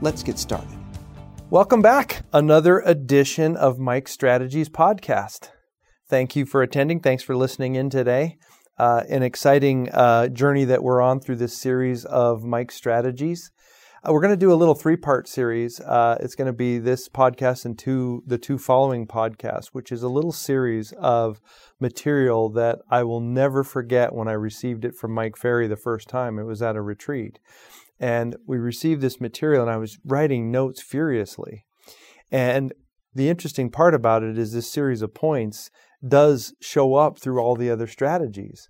Let's get started. Welcome back. Another edition of Mike Strategies podcast. Thank you for attending. Thanks for listening in today. Uh, an exciting uh, journey that we're on through this series of Mike Strategies. Uh, we're going to do a little three-part series. Uh, it's going to be this podcast and two the two following podcasts, which is a little series of material that I will never forget when I received it from Mike Ferry the first time. It was at a retreat, and we received this material, and I was writing notes furiously. And the interesting part about it is this series of points does show up through all the other strategies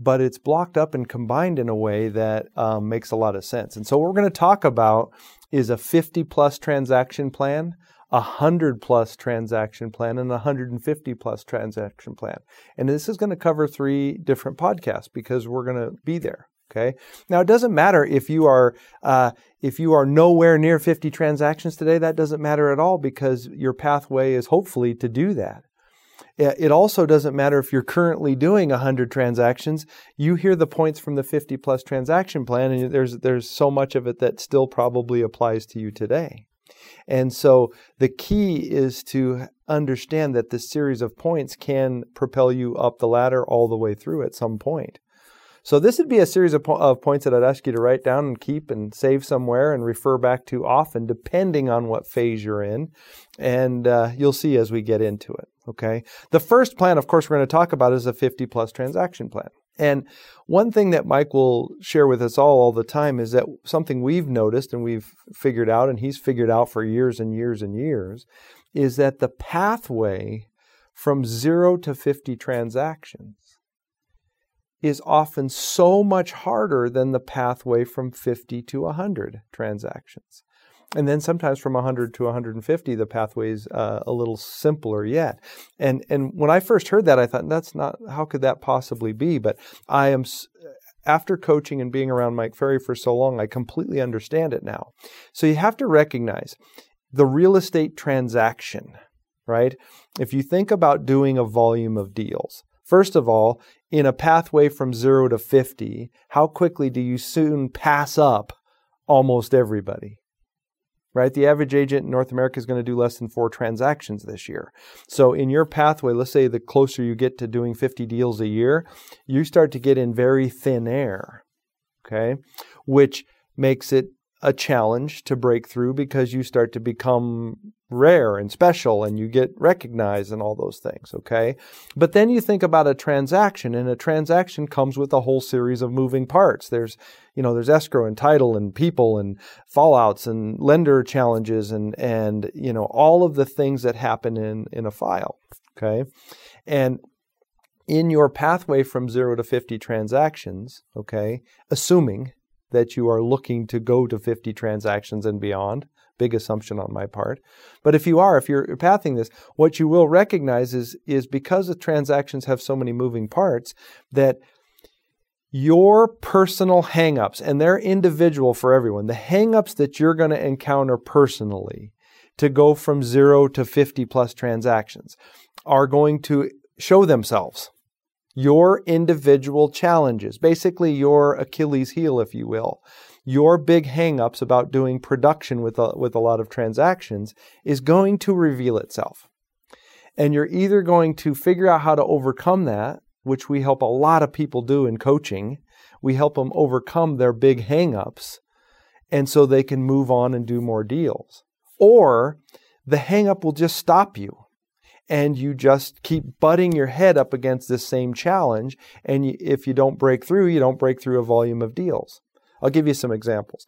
but it's blocked up and combined in a way that um, makes a lot of sense. And so, what we're going to talk about is a 50 plus transaction plan, a 100 plus transaction plan, and a 150 plus transaction plan. And this is going to cover three different podcasts because we're going to be there. Okay. Now it doesn't matter if you are uh, if you are nowhere near 50 transactions today. That doesn't matter at all because your pathway is hopefully to do that. It also doesn't matter if you're currently doing 100 transactions. You hear the points from the 50 plus transaction plan, and there's there's so much of it that still probably applies to you today. And so the key is to understand that this series of points can propel you up the ladder all the way through at some point. So this would be a series of, po- of, points that I'd ask you to write down and keep and save somewhere and refer back to often, depending on what phase you're in. And uh, you'll see as we get into it. Okay. The first plan, of course, we're going to talk about is a 50 plus transaction plan. And one thing that Mike will share with us all all the time is that something we've noticed and we've figured out, and he's figured out for years and years and years, is that the pathway from zero to 50 transactions is often so much harder than the pathway from 50 to 100 transactions. And then sometimes from 100 to 150, the pathway is uh, a little simpler yet. And and when I first heard that, I thought that's not how could that possibly be? But I am after coaching and being around Mike Ferry for so long, I completely understand it now. So you have to recognize the real estate transaction, right? If you think about doing a volume of deals, first of all, in a pathway from zero to 50, how quickly do you soon pass up almost everybody? Right? The average agent in North America is going to do less than four transactions this year. So, in your pathway, let's say the closer you get to doing 50 deals a year, you start to get in very thin air, okay? Which makes it a challenge to break through because you start to become rare and special and you get recognized and all those things, okay? But then you think about a transaction and a transaction comes with a whole series of moving parts. There's, you know, there's escrow and title and people and fallouts and lender challenges and and you know, all of the things that happen in in a file, okay? And in your pathway from 0 to 50 transactions, okay, assuming that you are looking to go to 50 transactions and beyond, big assumption on my part. But if you are, if you're pathing this, what you will recognize is, is because the transactions have so many moving parts, that your personal hangups, and they're individual for everyone, the hangups that you're going to encounter personally to go from zero to 50 plus transactions are going to show themselves. Your individual challenges, basically your Achilles heel, if you will, your big hangups about doing production with a, with a lot of transactions is going to reveal itself. And you're either going to figure out how to overcome that, which we help a lot of people do in coaching. We help them overcome their big hangups and so they can move on and do more deals. Or the hangup will just stop you and you just keep butting your head up against this same challenge. And if you don't break through, you don't break through a volume of deals. I'll give you some examples.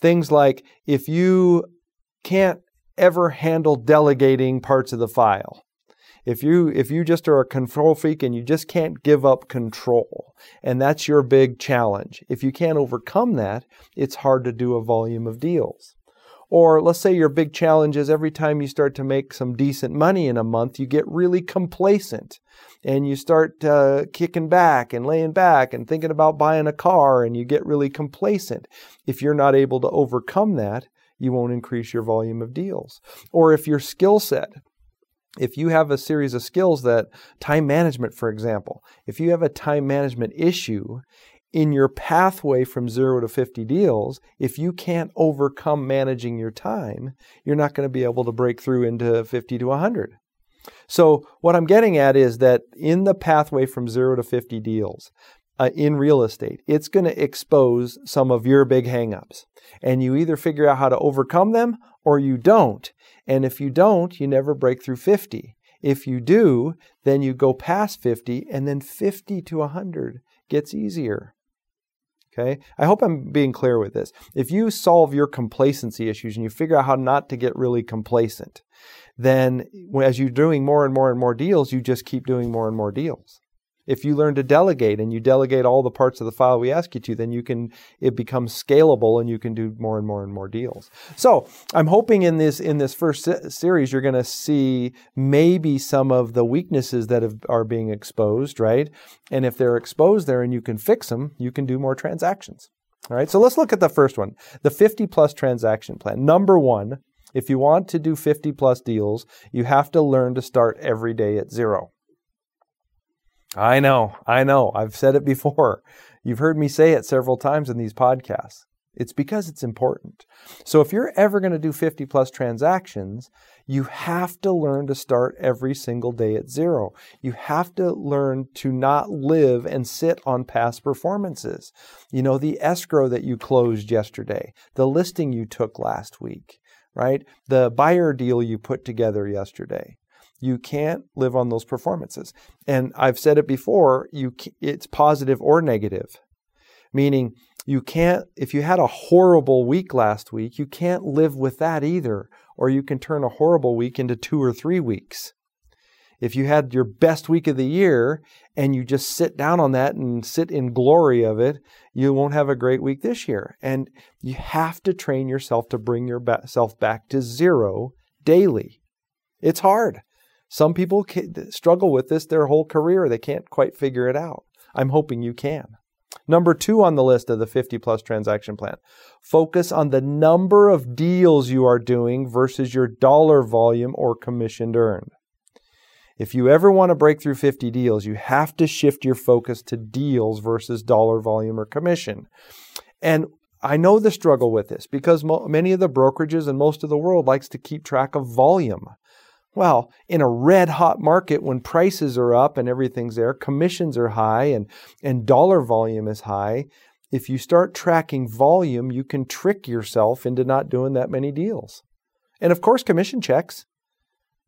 Things like if you can't ever handle delegating parts of the file, if you if you just are a control freak and you just can't give up control and that's your big challenge if you can't overcome that it's hard to do a volume of deals Or let's say your big challenge is every time you start to make some decent money in a month, you get really complacent and you start uh, kicking back and laying back and thinking about buying a car and you get really complacent. If you're not able to overcome that, you won't increase your volume of deals. Or if your skill set, if you have a series of skills that time management, for example, if you have a time management issue in your pathway from zero to 50 deals, if you can't overcome managing your time, you're not going to be able to break through into 50 to 100. So, what I'm getting at is that in the pathway from zero to 50 deals uh, in real estate, it's going to expose some of your big hangups. And you either figure out how to overcome them or you don't. And if you don't, you never break through 50. If you do, then you go past 50, and then 50 to 100 gets easier. Okay? I hope I'm being clear with this. If you solve your complacency issues and you figure out how not to get really complacent, then as you're doing more and more and more deals, you just keep doing more and more deals. If you learn to delegate and you delegate all the parts of the file we ask you to, then you can it becomes scalable and you can do more and more and more deals. So I'm hoping in this in this first series you're going to see maybe some of the weaknesses that have, are being exposed, right? And if they're exposed there and you can fix them, you can do more transactions. All right. So let's look at the first one, the 50 plus transaction plan. Number one, if you want to do 50 plus deals, you have to learn to start every day at zero. I know, I know. I've said it before. You've heard me say it several times in these podcasts. It's because it's important. So if you're ever going to do 50 plus transactions, you have to learn to start every single day at zero. You have to learn to not live and sit on past performances. You know, the escrow that you closed yesterday, the listing you took last week, right? The buyer deal you put together yesterday. You can't live on those performances. And I've said it before, you it's positive or negative. Meaning you can't if you had a horrible week last week, you can't live with that either or you can turn a horrible week into 2 or 3 weeks. If you had your best week of the year and you just sit down on that and sit in glory of it, you won't have a great week this year. And you have to train yourself to bring yourself back to zero daily. It's hard. Some people struggle with this their whole career. They can't quite figure it out. I'm hoping you can. Number two on the list of the 50 plus transaction plan focus on the number of deals you are doing versus your dollar volume or commission earned. If you ever want to break through 50 deals, you have to shift your focus to deals versus dollar volume or commission. And I know the struggle with this because mo- many of the brokerages and most of the world likes to keep track of volume. Well, in a red hot market when prices are up and everything's there, commissions are high and, and dollar volume is high. If you start tracking volume, you can trick yourself into not doing that many deals. And of course, commission checks.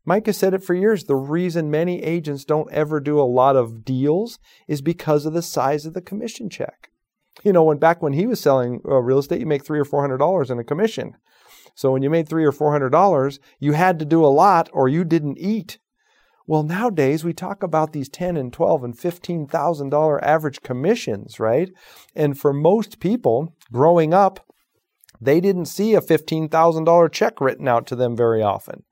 Mike has said it for years. The reason many agents don't ever do a lot of deals is because of the size of the commission check. You know, when back when he was selling uh, real estate, you make three or four hundred dollars in a commission. So when you made three or four hundred dollars, you had to do a lot or you didn't eat. Well, nowadays we talk about these ten and twelve and fifteen thousand dollar average commissions, right? And for most people growing up, they didn't see a fifteen thousand dollar check written out to them very often.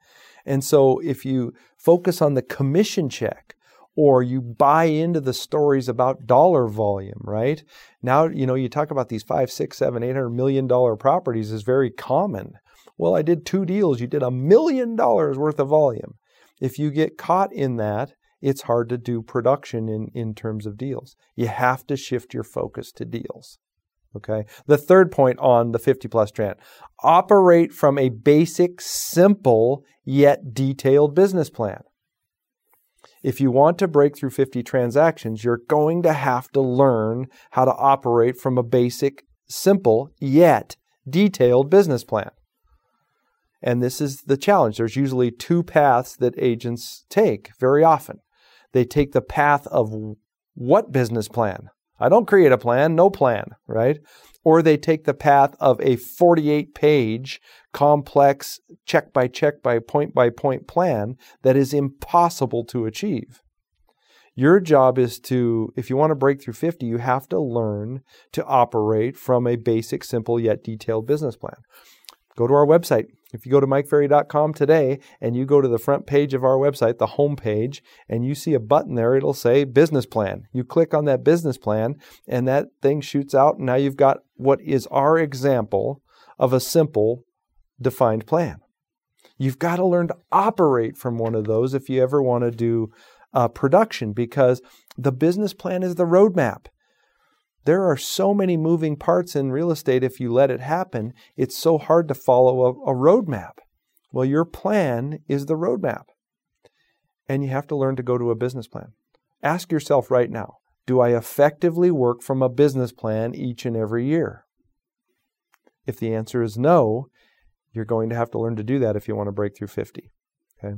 And so if you focus on the commission check, or you buy into the stories about dollar volume, right? Now, you know, you talk about these five, six, seven, eight hundred million dollar properties is very common. Well, I did two deals. You did a million dollars worth of volume. If you get caught in that, it's hard to do production in, in terms of deals. You have to shift your focus to deals. Okay. The third point on the 50 plus strand operate from a basic, simple, yet detailed business plan. If you want to break through 50 transactions, you're going to have to learn how to operate from a basic, simple, yet detailed business plan. And this is the challenge. There's usually two paths that agents take very often. They take the path of what business plan? I don't create a plan, no plan, right? Or they take the path of a 48 page complex check by check by point by point plan that is impossible to achieve. Your job is to, if you want to break through 50, you have to learn to operate from a basic, simple, yet detailed business plan. Go to our website. If you go to mikeferry.com today and you go to the front page of our website, the home page, and you see a button there, it'll say business plan. You click on that business plan and that thing shoots out, and now you've got what is our example of a simple defined plan. You've got to learn to operate from one of those if you ever want to do uh, production because the business plan is the roadmap. There are so many moving parts in real estate. If you let it happen, it's so hard to follow a, a roadmap. Well, your plan is the roadmap. And you have to learn to go to a business plan. Ask yourself right now do I effectively work from a business plan each and every year? If the answer is no, you're going to have to learn to do that if you want to break through 50. Okay.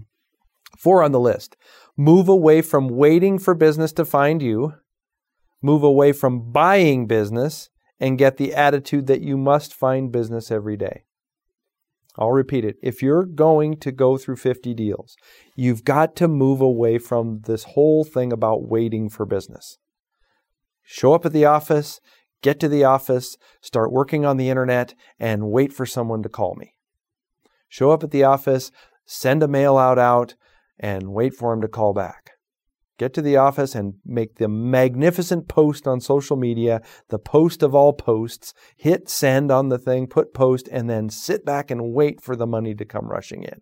Four on the list move away from waiting for business to find you move away from buying business and get the attitude that you must find business every day. I'll repeat it. If you're going to go through 50 deals, you've got to move away from this whole thing about waiting for business. Show up at the office, get to the office, start working on the internet, and wait for someone to call me. Show up at the office, send a mail out out, and wait for him to call back. Get to the office and make the magnificent post on social media, the post of all posts. Hit send on the thing, put post, and then sit back and wait for the money to come rushing in.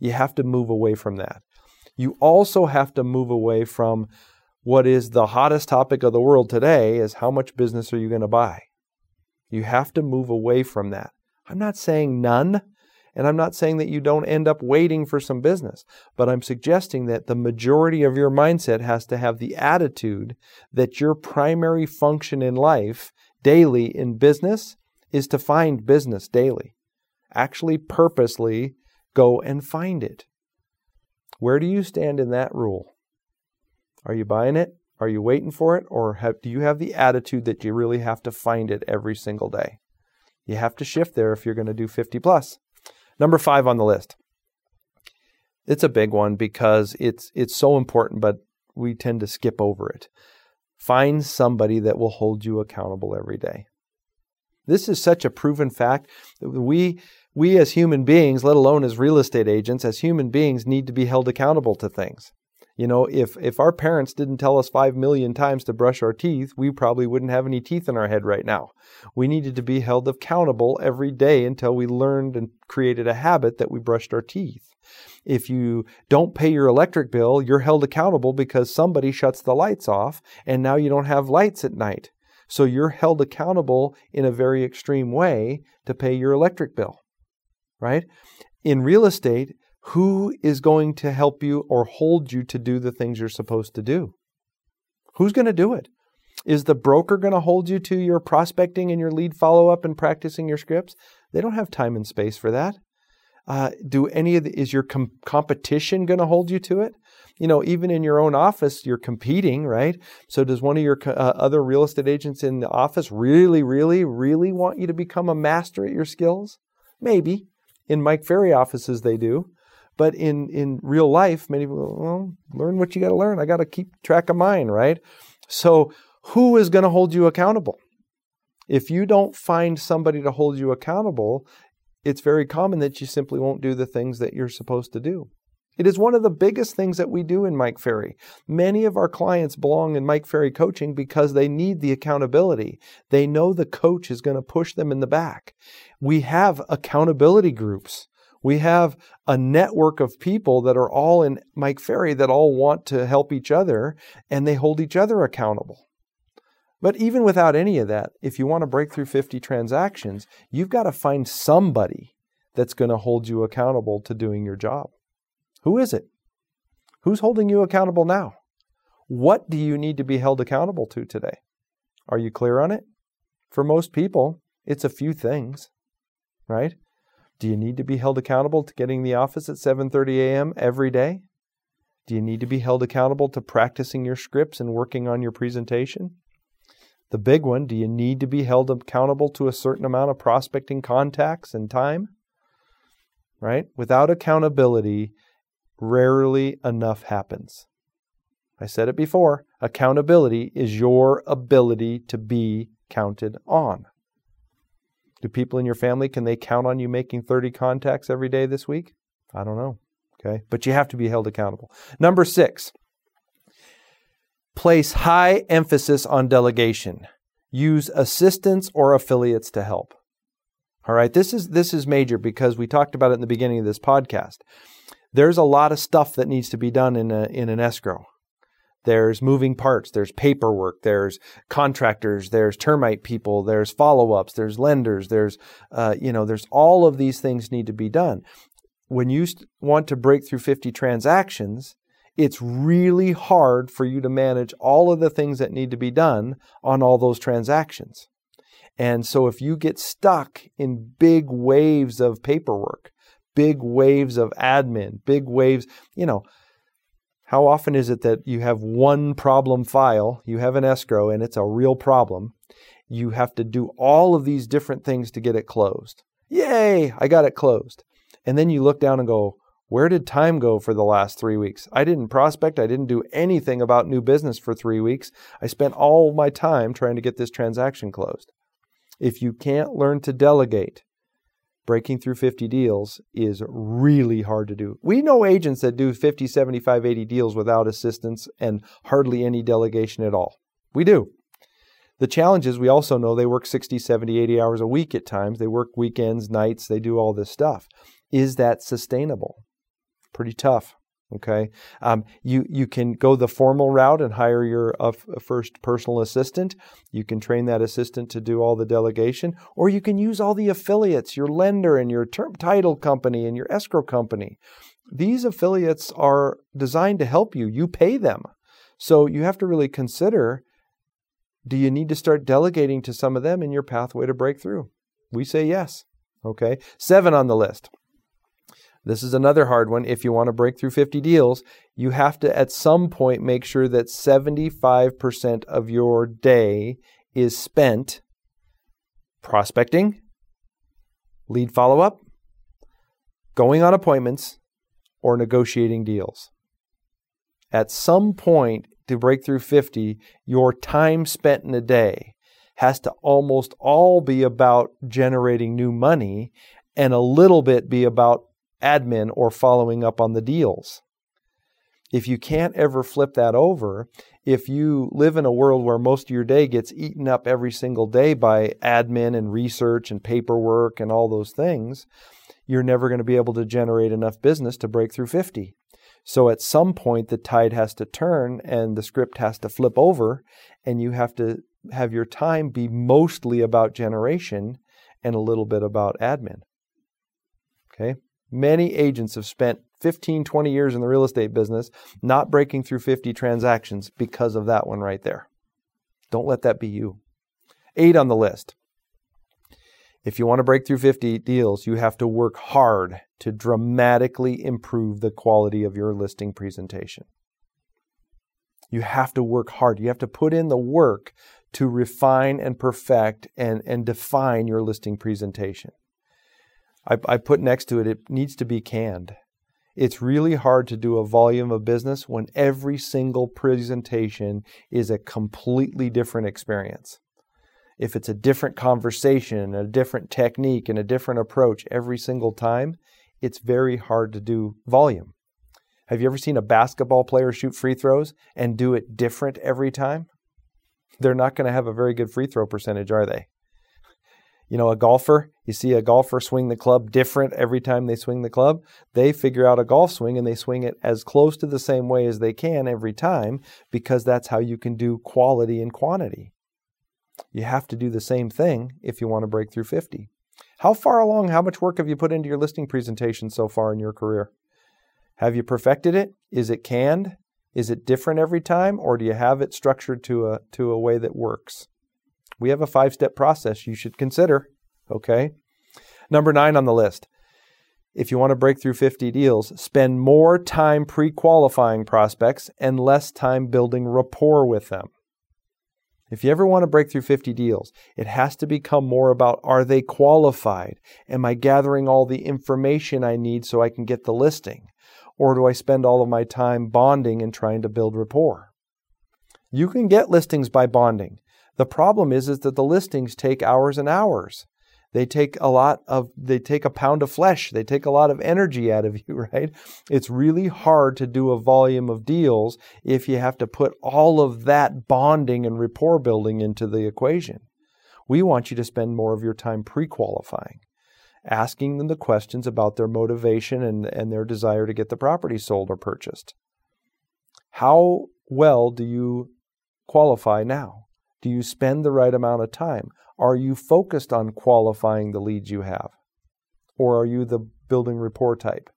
You have to move away from that. You also have to move away from what is the hottest topic of the world today is how much business are you going to buy? You have to move away from that. I'm not saying none. And I'm not saying that you don't end up waiting for some business, but I'm suggesting that the majority of your mindset has to have the attitude that your primary function in life daily in business is to find business daily. Actually, purposely go and find it. Where do you stand in that rule? Are you buying it? Are you waiting for it? Or have, do you have the attitude that you really have to find it every single day? You have to shift there if you're going to do 50 plus. Number five on the list. It's a big one because it's it's so important, but we tend to skip over it. Find somebody that will hold you accountable every day. This is such a proven fact. that We we as human beings, let alone as real estate agents, as human beings need to be held accountable to things. You know, if if our parents didn't tell us 5 million times to brush our teeth, we probably wouldn't have any teeth in our head right now. We needed to be held accountable every day until we learned and created a habit that we brushed our teeth. If you don't pay your electric bill, you're held accountable because somebody shuts the lights off and now you don't have lights at night. So you're held accountable in a very extreme way to pay your electric bill, right? In real estate, who is going to help you or hold you to do the things you're supposed to do? Who's going to do it? Is the broker going to hold you to your prospecting and your lead follow up and practicing your scripts? They don't have time and space for that. Uh, do any of the, is your com- competition going to hold you to it? You know, even in your own office, you're competing, right? So, does one of your uh, other real estate agents in the office really, really, really want you to become a master at your skills? Maybe. In Mike Ferry offices, they do. But in, in real life, many people, well, learn what you got to learn. I got to keep track of mine, right? So, who is going to hold you accountable? If you don't find somebody to hold you accountable, it's very common that you simply won't do the things that you're supposed to do. It is one of the biggest things that we do in Mike Ferry. Many of our clients belong in Mike Ferry coaching because they need the accountability. They know the coach is going to push them in the back. We have accountability groups we have a network of people that are all in Mike Ferry that all want to help each other and they hold each other accountable. But even without any of that, if you want to break through 50 transactions, you've got to find somebody that's going to hold you accountable to doing your job. Who is it? Who's holding you accountable now? What do you need to be held accountable to today? Are you clear on it? For most people, it's a few things, right? Do you need to be held accountable to getting the office at 7:30 a.m. every day? Do you need to be held accountable to practicing your scripts and working on your presentation? The big one, do you need to be held accountable to a certain amount of prospecting contacts and time? Right? Without accountability, rarely enough happens. I said it before accountability is your ability to be counted on. Do people in your family, can they count on you making 30 contacts every day this week? I don't know. Okay. But you have to be held accountable. Number six, place high emphasis on delegation. Use assistants or affiliates to help. All right. This is, this is major because we talked about it in the beginning of this podcast. There's a lot of stuff that needs to be done in a, in an escrow. There's moving parts, there's paperwork, there's contractors, there's termite people, there's follow-ups, there's lenders, there's uh, you know, there's all of these things need to be done. When you want to break through 50 transactions, it's really hard for you to manage all of the things that need to be done on all those transactions. And so if you get stuck in big waves of paperwork, big waves of admin, big waves, you know, how often is it that you have one problem file, you have an escrow, and it's a real problem? You have to do all of these different things to get it closed. Yay, I got it closed. And then you look down and go, where did time go for the last three weeks? I didn't prospect. I didn't do anything about new business for three weeks. I spent all my time trying to get this transaction closed. If you can't learn to delegate, breaking through 50 deals is really hard to do. We know agents that do 50, 75, 80 deals without assistance and hardly any delegation at all. We do. The challenge is we also know they work 60, 70, 80 hours a week at times. They work weekends, nights, they do all this stuff. Is that sustainable? Pretty tough. Okay, um, you you can go the formal route and hire your uh, first personal assistant. You can train that assistant to do all the delegation, or you can use all the affiliates, your lender and your term title company and your escrow company. These affiliates are designed to help you. You pay them, so you have to really consider: Do you need to start delegating to some of them in your pathway to breakthrough? We say yes. Okay, seven on the list. This is another hard one. If you want to break through 50 deals, you have to at some point make sure that 75% of your day is spent prospecting, lead follow up, going on appointments, or negotiating deals. At some point to break through 50, your time spent in a day has to almost all be about generating new money and a little bit be about admin or following up on the deals. If you can't ever flip that over, if you live in a world where most of your day gets eaten up every single day by admin and research and paperwork and all those things, you're never going to be able to generate enough business to break through 50. So at some point, the tide has to turn and the script has to flip over, and you have to have your time be mostly about generation and a little bit about admin. Okay? Many agents have spent 15, 20 years in the real estate business not breaking through 50 transactions because of that one right there. Don't let that be you. Eight on the list. If you want to break through 50 deals, you have to work hard to dramatically improve the quality of your listing presentation. You have to work hard. You have to put in the work to refine and perfect and, and define your listing presentation. I, I put next to it, it needs to be canned. It's really hard to do a volume of business when every single presentation is a completely different experience. If it's a different conversation, a different technique, and a different approach every single time, it's very hard to do volume. Have you ever seen a basketball player shoot free throws and do it different every time? They're not going to have a very good free throw percentage, are they? you know, a golfer, you see a golfer swing the club different every time they swing the club. They figure out a golf swing and they swing it as close to the same way as they can every time because that's how you can do quality and quantity. You have to do the same thing if you want to break through 50. How far along, how much work have you put into your listing presentation so far in your career? Have you perfected it? Is it canned? Is it different every time or do you have it structured to a to a way that works? We have a five step process you should consider. Okay. Number nine on the list. If you want to break through 50 deals, spend more time pre qualifying prospects and less time building rapport with them. If you ever want to break through 50 deals, it has to become more about are they qualified? Am I gathering all the information I need so I can get the listing? Or do I spend all of my time bonding and trying to build rapport? You can get listings by bonding. The problem is, is that the listings take hours and hours. They take a lot of, they take a pound of flesh. They take a lot of energy out of you, right? It's really hard to do a volume of deals if you have to put all of that bonding and rapport building into the equation. We want you to spend more of your time pre qualifying, asking them the questions about their motivation and, and their desire to get the property sold or purchased. How well do you qualify now? Do you spend the right amount of time? Are you focused on qualifying the leads you have? Or are you the building rapport type?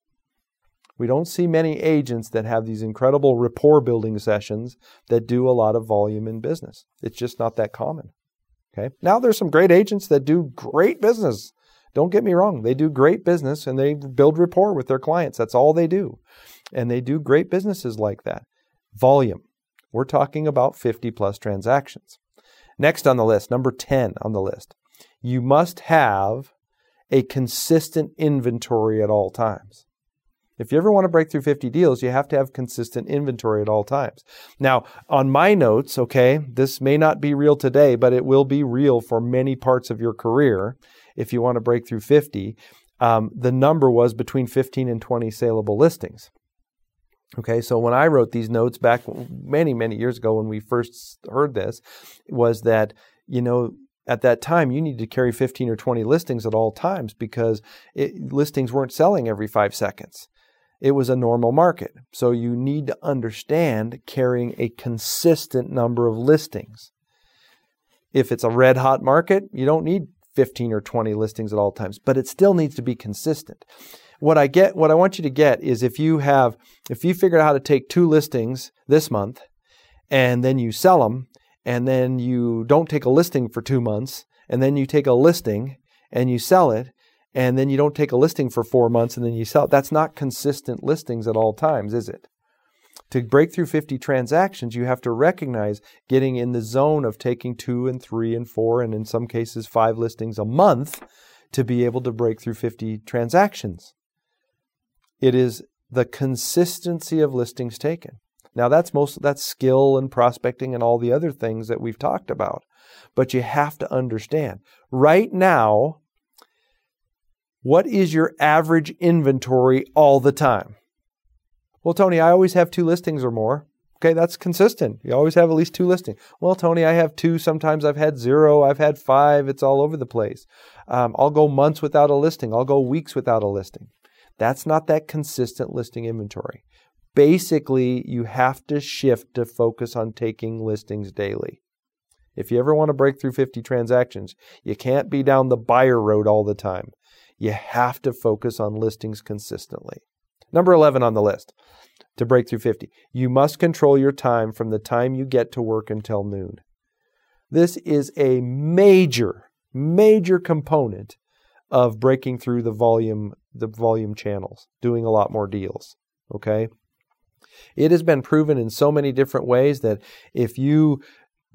We don't see many agents that have these incredible rapport building sessions that do a lot of volume in business. It's just not that common. Okay. Now there's some great agents that do great business. Don't get me wrong. They do great business and they build rapport with their clients. That's all they do. And they do great businesses like that. Volume. We're talking about 50 plus transactions. Next on the list, number 10 on the list, you must have a consistent inventory at all times. If you ever want to break through 50 deals, you have to have consistent inventory at all times. Now, on my notes, okay, this may not be real today, but it will be real for many parts of your career if you want to break through 50. Um, the number was between 15 and 20 saleable listings. Okay, so when I wrote these notes back many, many years ago when we first heard this, was that, you know, at that time you need to carry 15 or 20 listings at all times because it, listings weren't selling every five seconds. It was a normal market. So you need to understand carrying a consistent number of listings. If it's a red hot market, you don't need 15 or 20 listings at all times, but it still needs to be consistent what I get, what I want you to get is if you have, if you figure out how to take two listings this month and then you sell them and then you don't take a listing for two months and then you take a listing and you sell it and then you don't take a listing for four months and then you sell it. That's not consistent listings at all times, is it? To break through 50 transactions, you have to recognize getting in the zone of taking two and three and four, and in some cases, five listings a month to be able to break through 50 transactions. It is the consistency of listings taken. Now that's most that's skill and prospecting and all the other things that we've talked about. But you have to understand. Right now, what is your average inventory all the time? Well, Tony, I always have two listings or more. Okay, that's consistent. You always have at least two listings. Well, Tony, I have two. Sometimes I've had zero. I've had five. It's all over the place. Um, I'll go months without a listing. I'll go weeks without a listing. That's not that consistent listing inventory. Basically, you have to shift to focus on taking listings daily. If you ever want to break through 50 transactions, you can't be down the buyer road all the time. You have to focus on listings consistently. Number 11 on the list to break through 50. You must control your time from the time you get to work until noon. This is a major, major component of breaking through the volume the volume channels, doing a lot more deals. Okay? It has been proven in so many different ways that if you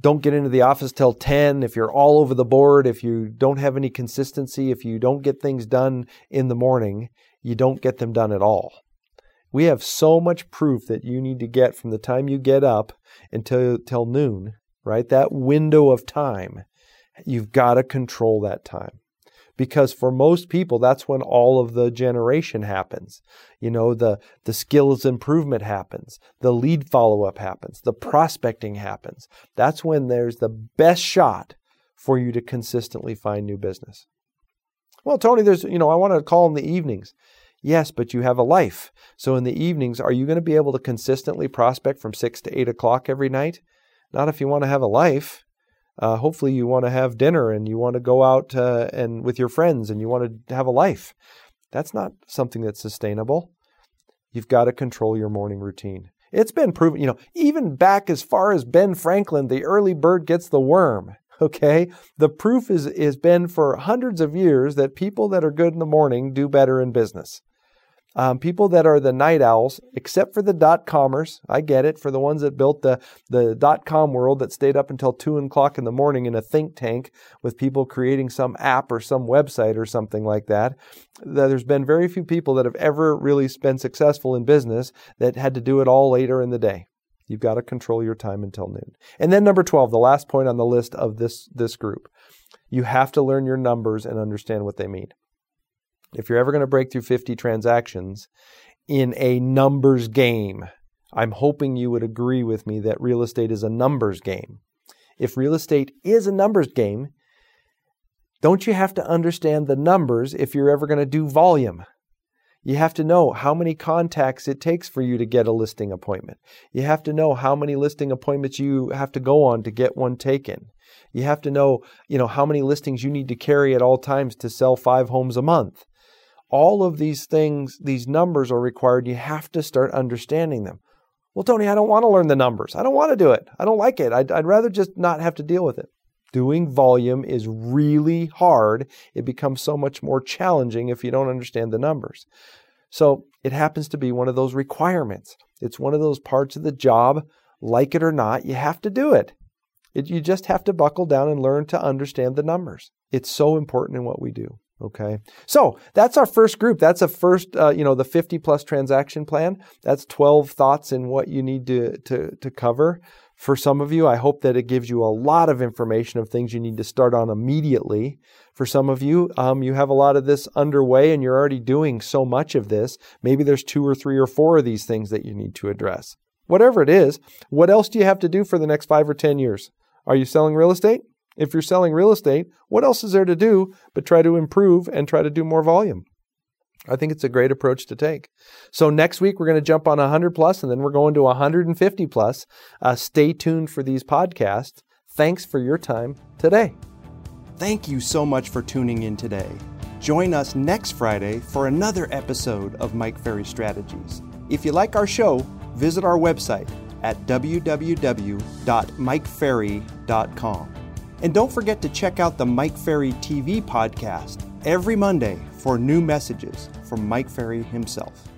don't get into the office till 10, if you're all over the board, if you don't have any consistency, if you don't get things done in the morning, you don't get them done at all. We have so much proof that you need to get from the time you get up until till noon, right? That window of time. You've got to control that time because for most people that's when all of the generation happens. You know the the skills improvement happens the lead follow up happens the prospecting happens. That's when there's the best shot for you to consistently find new business. Well tony there's you know i want to call in the evenings. Yes but you have a life. So in the evenings are you going to be able to consistently prospect from 6 to 8 o'clock every night? Not if you want to have a life uh, hopefully, you want to have dinner and you want to go out uh, and with your friends and you want to have a life. That's not something that's sustainable. You've got to control your morning routine. It's been proven, you know, even back as far as Ben Franklin, the early bird gets the worm. Okay, the proof is has been for hundreds of years that people that are good in the morning do better in business. Um, people that are the night owls, except for the dot comers, I get it. For the ones that built the the dot com world that stayed up until two o'clock in the morning in a think tank with people creating some app or some website or something like that. There's been very few people that have ever really been successful in business that had to do it all later in the day. You've got to control your time until noon. And then number 12, the last point on the list of this, this group. You have to learn your numbers and understand what they mean. If you're ever going to break through 50 transactions in a numbers game, I'm hoping you would agree with me that real estate is a numbers game. If real estate is a numbers game, don't you have to understand the numbers if you're ever going to do volume? You have to know how many contacts it takes for you to get a listing appointment. You have to know how many listing appointments you have to go on to get one taken. You have to know, you know, how many listings you need to carry at all times to sell 5 homes a month. All of these things, these numbers are required. You have to start understanding them. Well, Tony, I don't want to learn the numbers. I don't want to do it. I don't like it. I'd, I'd rather just not have to deal with it. Doing volume is really hard. It becomes so much more challenging if you don't understand the numbers. So it happens to be one of those requirements. It's one of those parts of the job, like it or not, you have to do it. it. You just have to buckle down and learn to understand the numbers. It's so important in what we do. Okay. So that's our first group. That's a first, uh, you know, the 50 plus transaction plan. That's 12 thoughts in what you need to, to, to cover. For some of you, I hope that it gives you a lot of information of things you need to start on immediately. For some of you, um, you have a lot of this underway and you're already doing so much of this. Maybe there's two or three or four of these things that you need to address. Whatever it is, what else do you have to do for the next five or 10 years? Are you selling real estate? If you're selling real estate, what else is there to do but try to improve and try to do more volume? I think it's a great approach to take. So next week we're going to jump on 100 plus, and then we're going to 150 plus. Uh, stay tuned for these podcasts. Thanks for your time today. Thank you so much for tuning in today. Join us next Friday for another episode of Mike Ferry Strategies. If you like our show, visit our website at www.mikeferry.com. And don't forget to check out the Mike Ferry TV podcast every Monday for new messages from Mike Ferry himself.